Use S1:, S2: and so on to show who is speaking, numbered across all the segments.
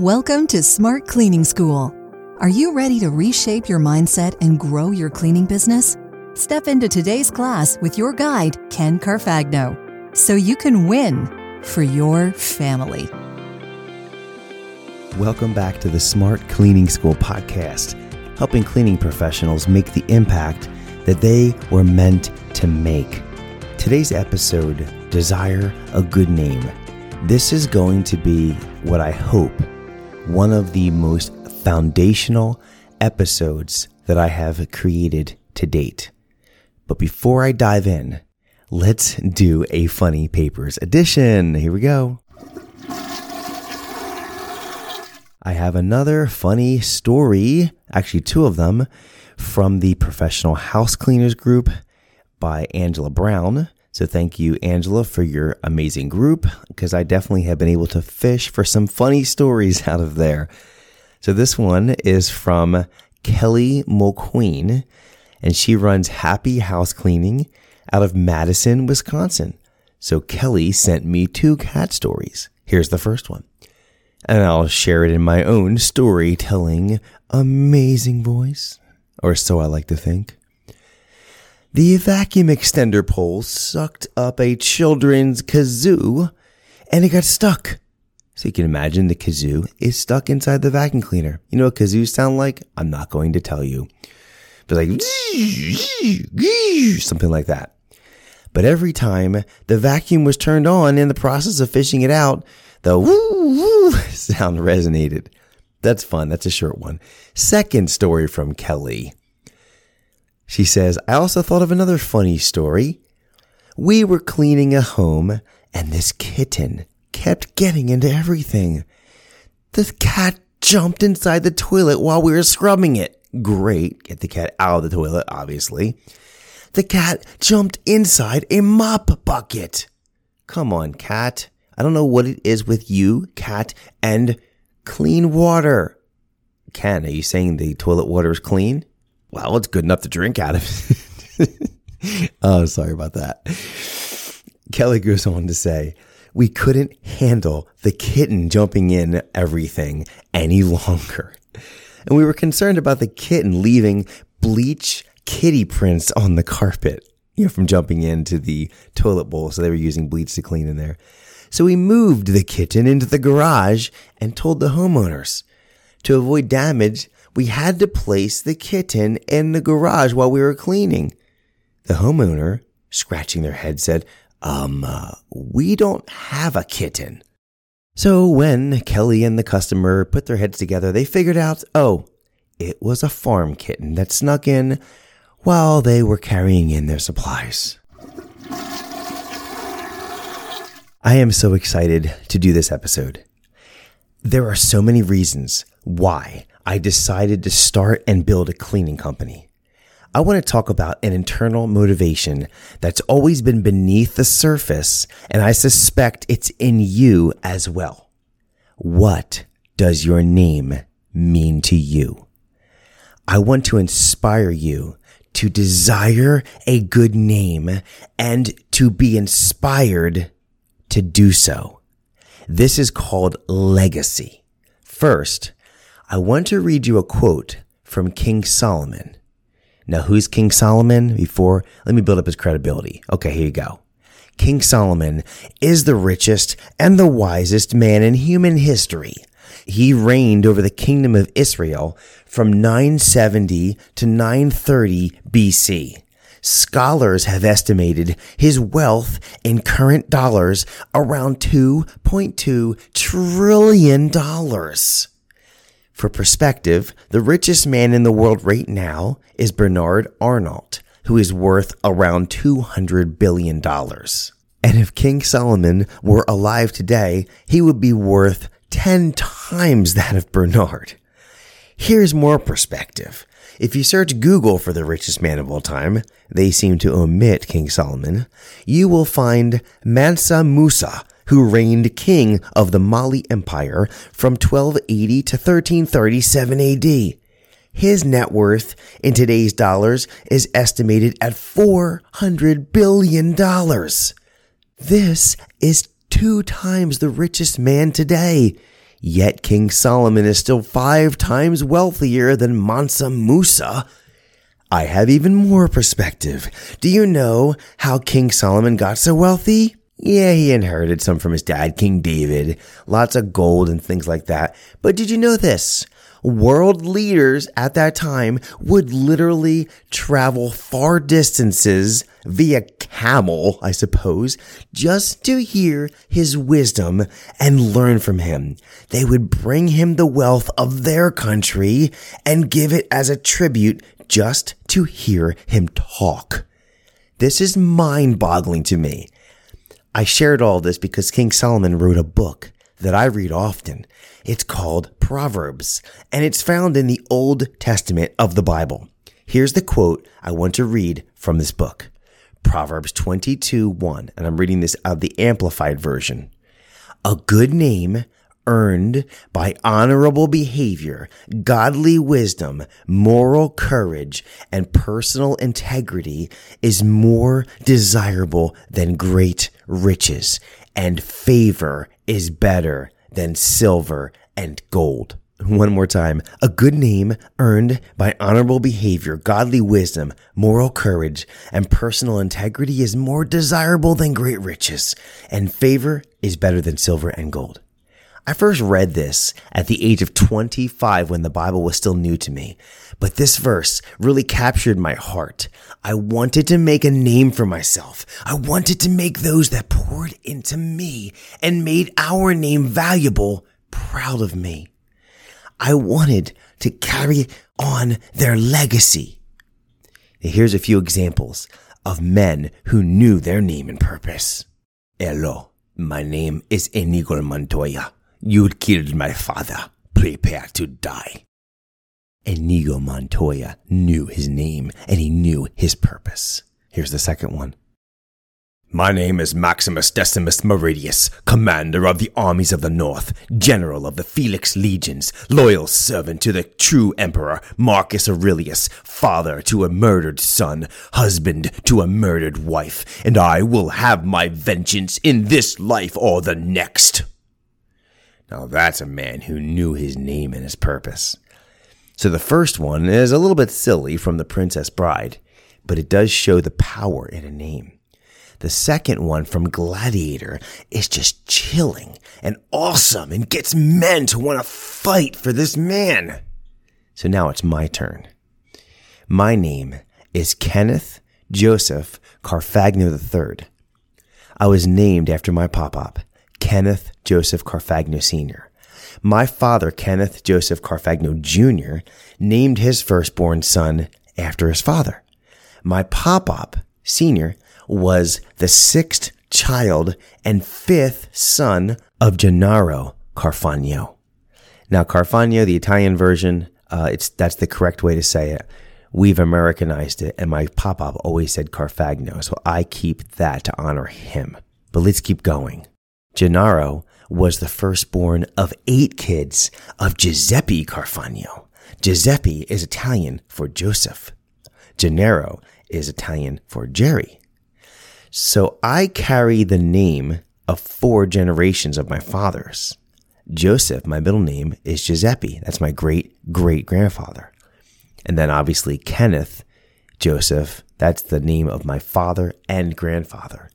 S1: Welcome to Smart Cleaning School. Are you ready to reshape your mindset and grow your cleaning business? Step into today's class with your guide, Ken Carfagno, so you can win for your family.
S2: Welcome back to the Smart Cleaning School podcast, helping cleaning professionals make the impact that they were meant to make. Today's episode Desire a Good Name. This is going to be what I hope one of the most foundational episodes that I have created to date. But before I dive in, let's do a funny papers edition. Here we go. I have another funny story, actually, two of them, from the Professional House Cleaners Group by Angela Brown. So thank you, Angela, for your amazing group, because I definitely have been able to fish for some funny stories out of there. So this one is from Kelly Mulqueen, and she runs Happy House Cleaning out of Madison, Wisconsin. So Kelly sent me two cat stories. Here's the first one. And I'll share it in my own storytelling amazing voice, or so I like to think. The vacuum extender pole sucked up a children's kazoo and it got stuck. So you can imagine the kazoo is stuck inside the vacuum cleaner. You know what kazoos sound like? I'm not going to tell you. But like something like that. But every time the vacuum was turned on in the process of fishing it out, the woo woo sound resonated. That's fun. That's a short one. Second story from Kelly. She says, I also thought of another funny story. We were cleaning a home and this kitten kept getting into everything. The cat jumped inside the toilet while we were scrubbing it. Great. Get the cat out of the toilet, obviously. The cat jumped inside a mop bucket. Come on, cat. I don't know what it is with you, cat, and clean water. Ken, are you saying the toilet water is clean? Well, it's good enough to drink out of. oh, sorry about that. Kelly goes on to say, we couldn't handle the kitten jumping in everything any longer. And we were concerned about the kitten leaving bleach kitty prints on the carpet, you know, from jumping into the toilet bowl. So they were using bleach to clean in there. So we moved the kitten into the garage and told the homeowners to avoid damage we had to place the kitten in the garage while we were cleaning. The homeowner, scratching their head, said, um, uh, we don't have a kitten. So when Kelly and the customer put their heads together, they figured out, oh, it was a farm kitten that snuck in while they were carrying in their supplies. I am so excited to do this episode. There are so many reasons why I decided to start and build a cleaning company. I want to talk about an internal motivation that's always been beneath the surface, and I suspect it's in you as well. What does your name mean to you? I want to inspire you to desire a good name and to be inspired to do so. This is called legacy. First, I want to read you a quote from King Solomon. Now, who's King Solomon? Before, let me build up his credibility. Okay, here you go. King Solomon is the richest and the wisest man in human history. He reigned over the kingdom of Israel from 970 to 930 BC. Scholars have estimated his wealth in current dollars around $2.2 trillion. For perspective, the richest man in the world right now is Bernard Arnault, who is worth around $200 billion. And if King Solomon were alive today, he would be worth 10 times that of Bernard. Here's more perspective. If you search Google for the richest man of all time, they seem to omit King Solomon, you will find Mansa Musa, who reigned king of the Mali Empire from 1280 to 1337 AD. His net worth in today's dollars is estimated at $400 billion. This is two times the richest man today. Yet King Solomon is still five times wealthier than Mansa Musa. I have even more perspective. Do you know how King Solomon got so wealthy? Yeah, he inherited some from his dad, King David, lots of gold and things like that. But did you know this? World leaders at that time would literally travel far distances via camel, I suppose, just to hear his wisdom and learn from him. They would bring him the wealth of their country and give it as a tribute just to hear him talk. This is mind boggling to me. I shared all this because King Solomon wrote a book that I read often. It's called Proverbs, and it's found in the Old Testament of the Bible. Here's the quote I want to read from this book. Proverbs 22 1, and I'm reading this out of the Amplified Version. A good name earned by honorable behavior, godly wisdom, moral courage, and personal integrity is more desirable than great riches, and favor is better than silver and gold. One more time. A good name earned by honorable behavior, godly wisdom, moral courage, and personal integrity is more desirable than great riches, and favor is better than silver and gold. I first read this at the age of 25 when the Bible was still new to me, but this verse really captured my heart. I wanted to make a name for myself. I wanted to make those that poured into me and made our name valuable proud of me. I wanted to carry on their legacy. Here's a few examples of men who knew their name and purpose. Hello, my name is Inigo Montoya. You killed my father. Prepare to die. Inigo Montoya knew his name and he knew his purpose. Here's the second one. My name is Maximus Decimus Meridius, commander of the armies of the North, general of the Felix legions, loyal servant to the true emperor Marcus Aurelius, father to a murdered son, husband to a murdered wife, and I will have my vengeance in this life or the next. Now that's a man who knew his name and his purpose. So the first one is a little bit silly from The Princess Bride, but it does show the power in a name. The second one from Gladiator is just chilling and awesome and gets men to want to fight for this man. So now it's my turn. My name is Kenneth Joseph Carfagno III. I was named after my pop-up, Kenneth Joseph Carfagno Sr. My father, Kenneth Joseph Carfagno Jr., named his firstborn son after his father. My pop-up, Sr., was the sixth child and fifth son of Gennaro Carfagno. Now, Carfagno, the Italian version, uh, it's that's the correct way to say it. We've Americanized it, and my pop-up always said Carfagno, so I keep that to honor him. But let's keep going. Gennaro was the firstborn of eight kids of Giuseppe Carfagno. Giuseppe is Italian for Joseph. Gennaro is Italian for Jerry. So I carry the name of four generations of my fathers. Joseph, my middle name, is Giuseppe. That's my great great grandfather. And then obviously Kenneth Joseph, that's the name of my father and grandfather.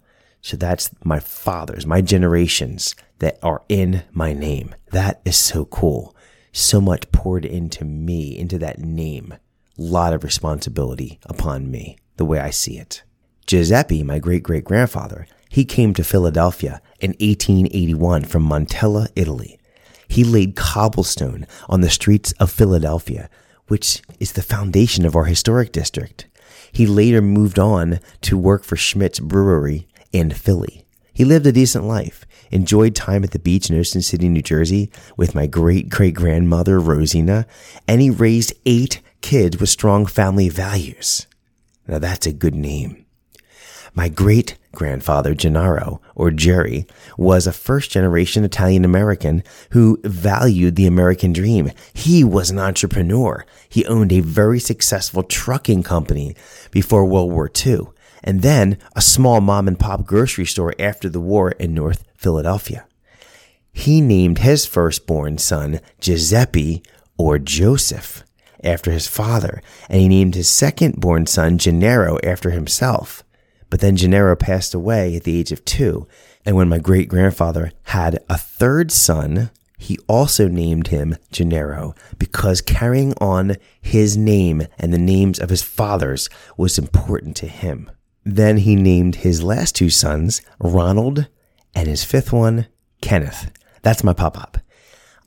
S2: So that's my fathers, my generations that are in my name. That is so cool. So much poured into me, into that name. A lot of responsibility upon me, the way I see it. Giuseppe, my great great grandfather, he came to Philadelphia in 1881 from Montella, Italy. He laid cobblestone on the streets of Philadelphia, which is the foundation of our historic district. He later moved on to work for Schmidt's Brewery in Philly. He lived a decent life, enjoyed time at the beach in Ocean City, New Jersey with my great great grandmother, Rosina, and he raised eight kids with strong family values. Now that's a good name. My great grandfather, Gennaro, or Jerry, was a first generation Italian American who valued the American dream. He was an entrepreneur. He owned a very successful trucking company before World War II, and then a small mom and pop grocery store after the war in North Philadelphia. he named his firstborn son Giuseppe or Joseph after his father, and he named his second born son Gennaro after himself. But then Gennaro passed away at the age of two, and when my great grandfather had a third son, he also named him Gennaro because carrying on his name and the names of his fathers was important to him. Then he named his last two sons Ronald and his fifth one Kenneth. That's my pop up.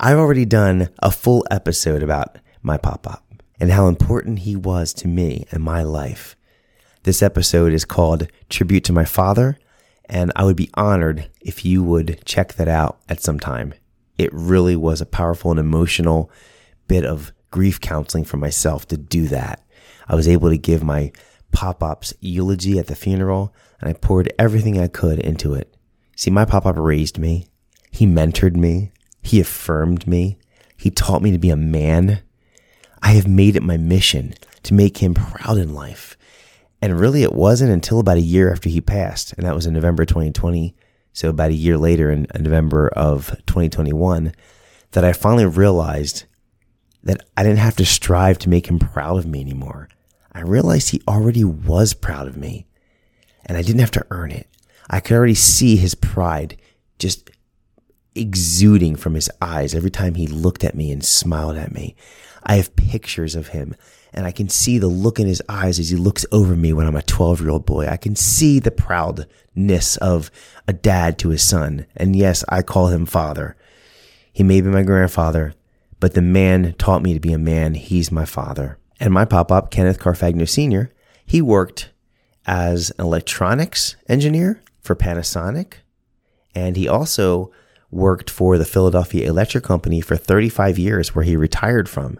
S2: I've already done a full episode about my pop up and how important he was to me and my life. This episode is called Tribute to My Father, and I would be honored if you would check that out at some time. It really was a powerful and emotional bit of grief counseling for myself to do that. I was able to give my pop up's eulogy at the funeral, and I poured everything I could into it. See, my pop up raised me, he mentored me, he affirmed me, he taught me to be a man. I have made it my mission to make him proud in life. And really, it wasn't until about a year after he passed, and that was in November 2020. So, about a year later, in November of 2021, that I finally realized that I didn't have to strive to make him proud of me anymore. I realized he already was proud of me, and I didn't have to earn it. I could already see his pride just exuding from his eyes every time he looked at me and smiled at me. I have pictures of him and I can see the look in his eyes as he looks over me when I'm a 12 year old boy. I can see the proudness of a dad to his son. And yes, I call him father. He may be my grandfather, but the man taught me to be a man. He's my father. And my pop up, Kenneth Carfagno Sr., he worked as an electronics engineer for Panasonic. And he also worked for the Philadelphia Electric Company for 35 years, where he retired from.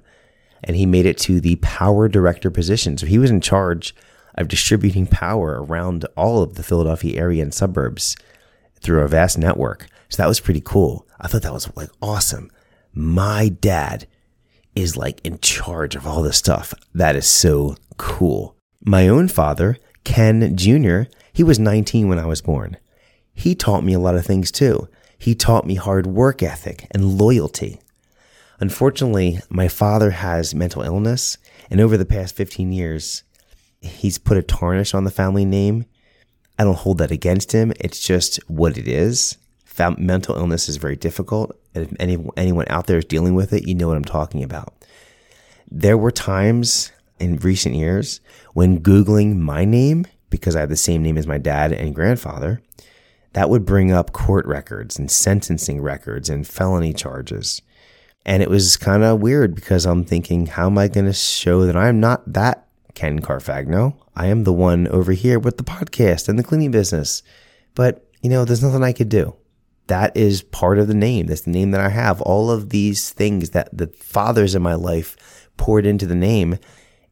S2: And he made it to the power director position. So he was in charge of distributing power around all of the Philadelphia area and suburbs through a vast network. So that was pretty cool. I thought that was like awesome. My dad is like in charge of all this stuff. That is so cool. My own father, Ken Jr., he was 19 when I was born. He taught me a lot of things too. He taught me hard work ethic and loyalty. Unfortunately, my father has mental illness, and over the past 15 years, he's put a tarnish on the family name. I don't hold that against him. It's just what it is. Mental illness is very difficult. And if any, anyone out there is dealing with it, you know what I'm talking about. There were times in recent years when Googling my name, because I have the same name as my dad and grandfather, that would bring up court records and sentencing records and felony charges. And it was kind of weird because I'm thinking, how am I going to show that I'm not that Ken Carfagno? I am the one over here with the podcast and the cleaning business. But, you know, there's nothing I could do. That is part of the name. That's the name that I have. All of these things that the fathers in my life poured into the name,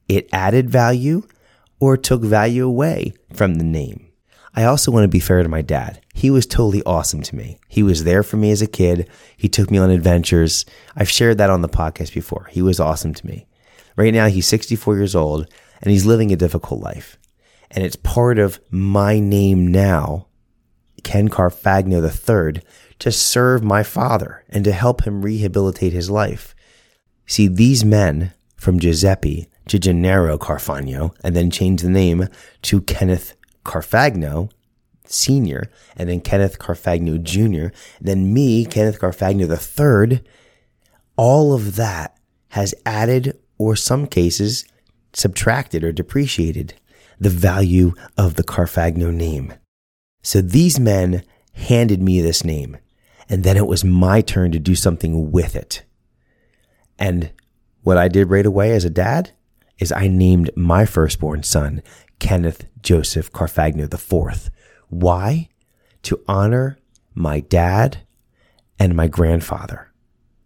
S2: it added value or took value away from the name. I also want to be fair to my dad. He was totally awesome to me. He was there for me as a kid. He took me on adventures. I've shared that on the podcast before. He was awesome to me. Right now, he's 64 years old and he's living a difficult life. And it's part of my name now, Ken Carfagno III, to serve my father and to help him rehabilitate his life. See, these men from Giuseppe to Gennaro Carfagno and then changed the name to Kenneth Carfagno Sr., and then Kenneth Carfagno Jr., then me, Kenneth Carfagno III, all of that has added, or some cases, subtracted or depreciated the value of the Carfagno name. So these men handed me this name, and then it was my turn to do something with it. And what I did right away as a dad is I named my firstborn son Kenneth Joseph Carfagno IV. Why? To honor my dad and my grandfather,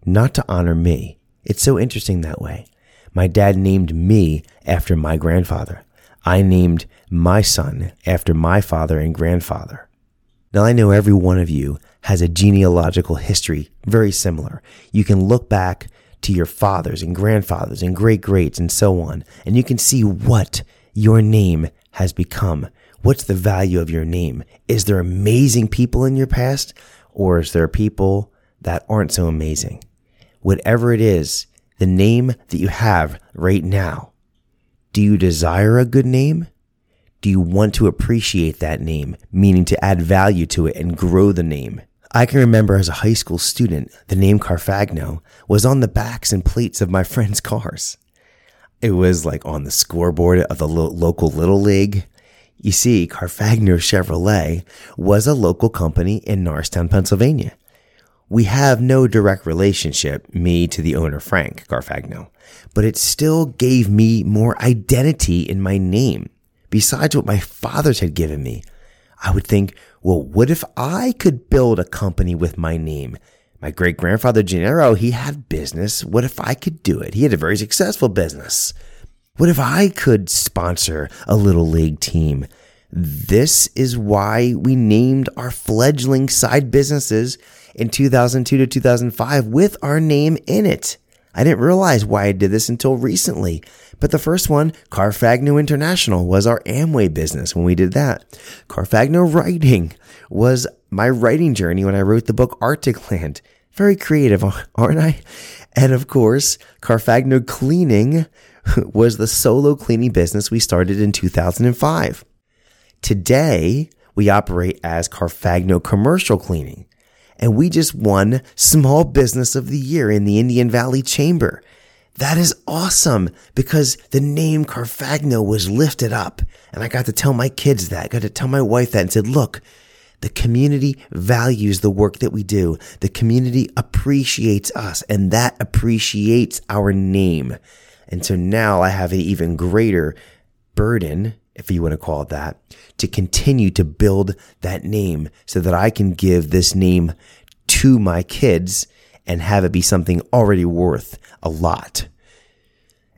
S2: not to honor me. It's so interesting that way. My dad named me after my grandfather. I named my son after my father and grandfather. Now I know every one of you has a genealogical history very similar. You can look back to your fathers and grandfathers and great greats and so on, and you can see what your name has become. What's the value of your name? Is there amazing people in your past or is there people that aren't so amazing. Whatever it is, the name that you have right now, do you desire a good name? Do you want to appreciate that name, meaning to add value to it and grow the name? I can remember as a high school student, the name Carfagno was on the backs and plates of my friends' cars. It was like on the scoreboard of the lo- local Little League. You see, Carfagno Chevrolet was a local company in Norristown, Pennsylvania. We have no direct relationship, me to the owner, Frank Carfagno, but it still gave me more identity in my name. Besides what my fathers had given me, I would think, well, what if I could build a company with my name? My great grandfather Gennaro, he had business. What if I could do it? He had a very successful business. What if I could sponsor a little league team? This is why we named our fledgling side businesses in 2002 to 2005 with our name in it. I didn't realize why I did this until recently. But the first one, Carfagno International, was our Amway business when we did that. Carfagno Writing was my writing journey when I wrote the book Arctic Land. Very creative, aren't I? And of course, Carfagno Cleaning was the solo cleaning business we started in 2005. Today, we operate as Carfagno Commercial Cleaning and we just won Small Business of the Year in the Indian Valley Chamber. That is awesome because the name Carfagno was lifted up. And I got to tell my kids that. I got to tell my wife that and said, look, the community values the work that we do. The community appreciates us and that appreciates our name. And so now I have an even greater burden, if you want to call it that, to continue to build that name so that I can give this name to my kids and have it be something already worth a lot.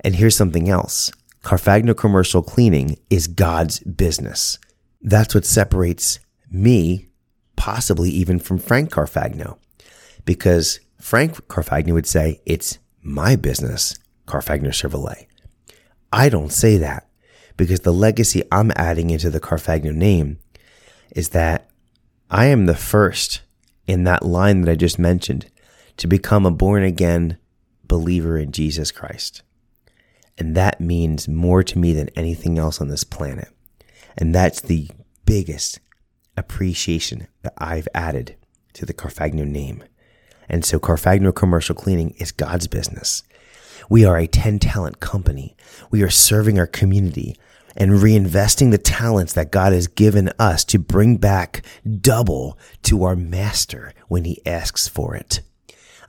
S2: And here's something else. Carfagno Commercial Cleaning is God's business. That's what separates me, possibly even from Frank Carfagno, because Frank Carfagno would say, it's my business, Carfagno Chevrolet. I don't say that because the legacy I'm adding into the Carfagno name is that I am the first in that line that I just mentioned to become a born again believer in Jesus Christ. And that means more to me than anything else on this planet. And that's the biggest appreciation that I've added to the Carfagno name. And so Carfagno Commercial Cleaning is God's business. We are a 10 talent company. We are serving our community and reinvesting the talents that God has given us to bring back double to our master when he asks for it.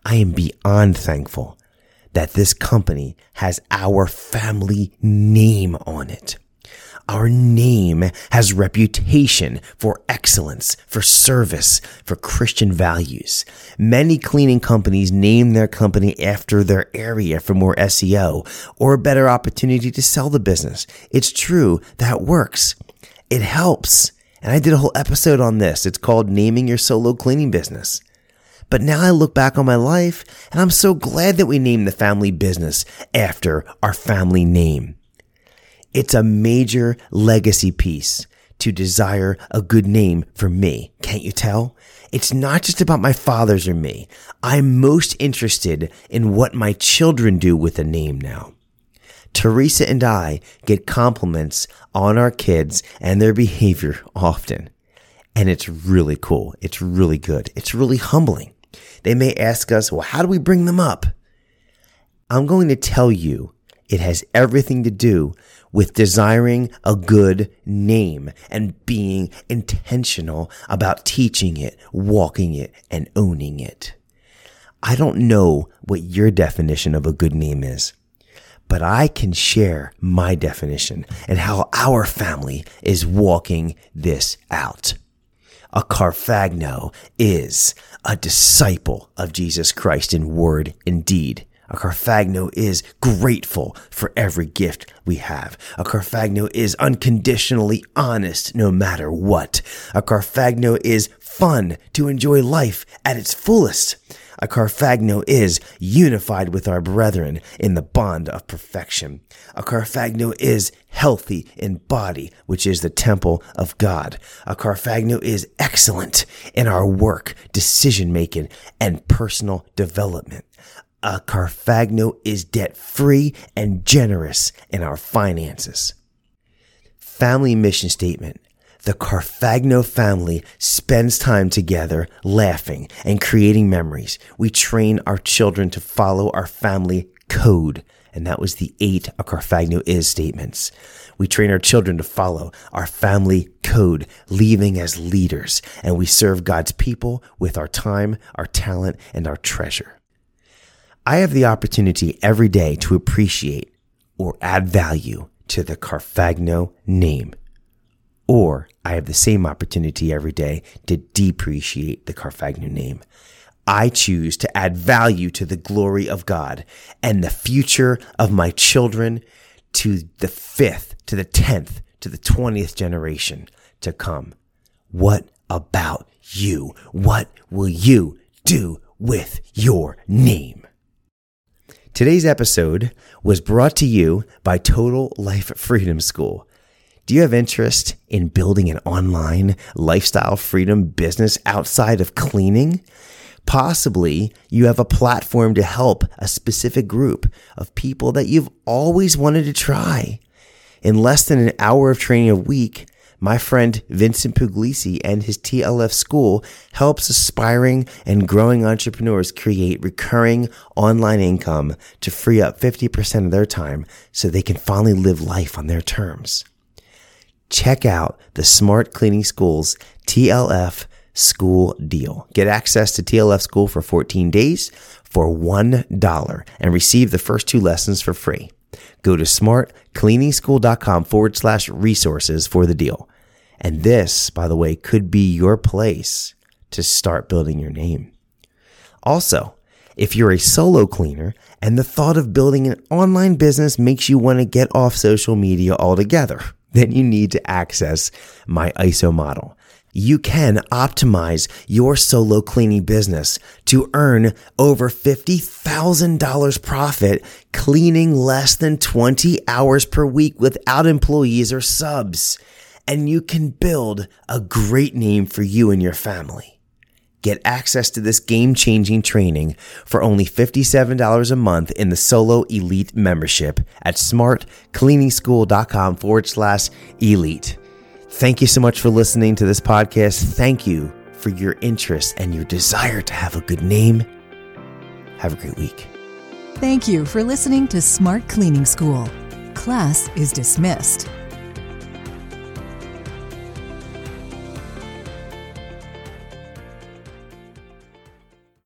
S2: I am beyond thankful that this company has our family name on it. Our name has reputation for excellence, for service, for Christian values. Many cleaning companies name their company after their area for more SEO or a better opportunity to sell the business. It's true. That works. It helps. And I did a whole episode on this. It's called naming your solo cleaning business. But now I look back on my life and I'm so glad that we named the family business after our family name. It's a major legacy piece to desire a good name for me. Can't you tell? It's not just about my father's or me. I'm most interested in what my children do with a name now. Teresa and I get compliments on our kids and their behavior often. And it's really cool. It's really good. It's really humbling. They may ask us, well, how do we bring them up? I'm going to tell you it has everything to do with desiring a good name and being intentional about teaching it, walking it, and owning it. I don't know what your definition of a good name is, but I can share my definition and how our family is walking this out. A Carfagno is a disciple of Jesus Christ in word and deed. A Carfagno is grateful for every gift we have. A Carfagno is unconditionally honest no matter what. A Carfagno is fun to enjoy life at its fullest. A Carfagno is unified with our brethren in the bond of perfection. A Carfagno is healthy in body, which is the temple of God. A Carfagno is excellent in our work, decision making, and personal development. A Carfagno is debt free and generous in our finances. Family mission statement the Carfagno family spends time together laughing and creating memories. We train our children to follow our family code. And that was the eight a Carfagno is statements. We train our children to follow our family code, leaving as leaders, and we serve God's people with our time, our talent, and our treasure. I have the opportunity every day to appreciate or add value to the Carfagno name. Or I have the same opportunity every day to depreciate the Carfagno name. I choose to add value to the glory of God and the future of my children to the fifth, to the tenth, to the twentieth generation to come. What about you? What will you do with your name? Today's episode was brought to you by Total Life Freedom School. Do you have interest in building an online lifestyle freedom business outside of cleaning? Possibly you have a platform to help a specific group of people that you've always wanted to try. In less than an hour of training a week, my friend Vincent Puglisi and his TLF school helps aspiring and growing entrepreneurs create recurring online income to free up 50% of their time so they can finally live life on their terms check out the Smart Cleaning Schools TLF school deal. Get access to TLF school for 14 days for $1 and receive the first two lessons for free. Go to smartcleaningschool.com forward slash resources for the deal. And this, by the way, could be your place to start building your name. Also, if you're a solo cleaner and the thought of building an online business makes you want to get off social media altogether, then you need to access my ISO model. You can optimize your solo cleaning business to earn over $50,000 profit cleaning less than 20 hours per week without employees or subs. And you can build a great name for you and your family. Get access to this game changing training for only $57 a month in the Solo Elite membership at smartcleaningschool.com forward slash elite. Thank you so much for listening to this podcast. Thank you for your interest and your desire to have a good name. Have a great week.
S1: Thank you for listening to Smart Cleaning School. Class is dismissed.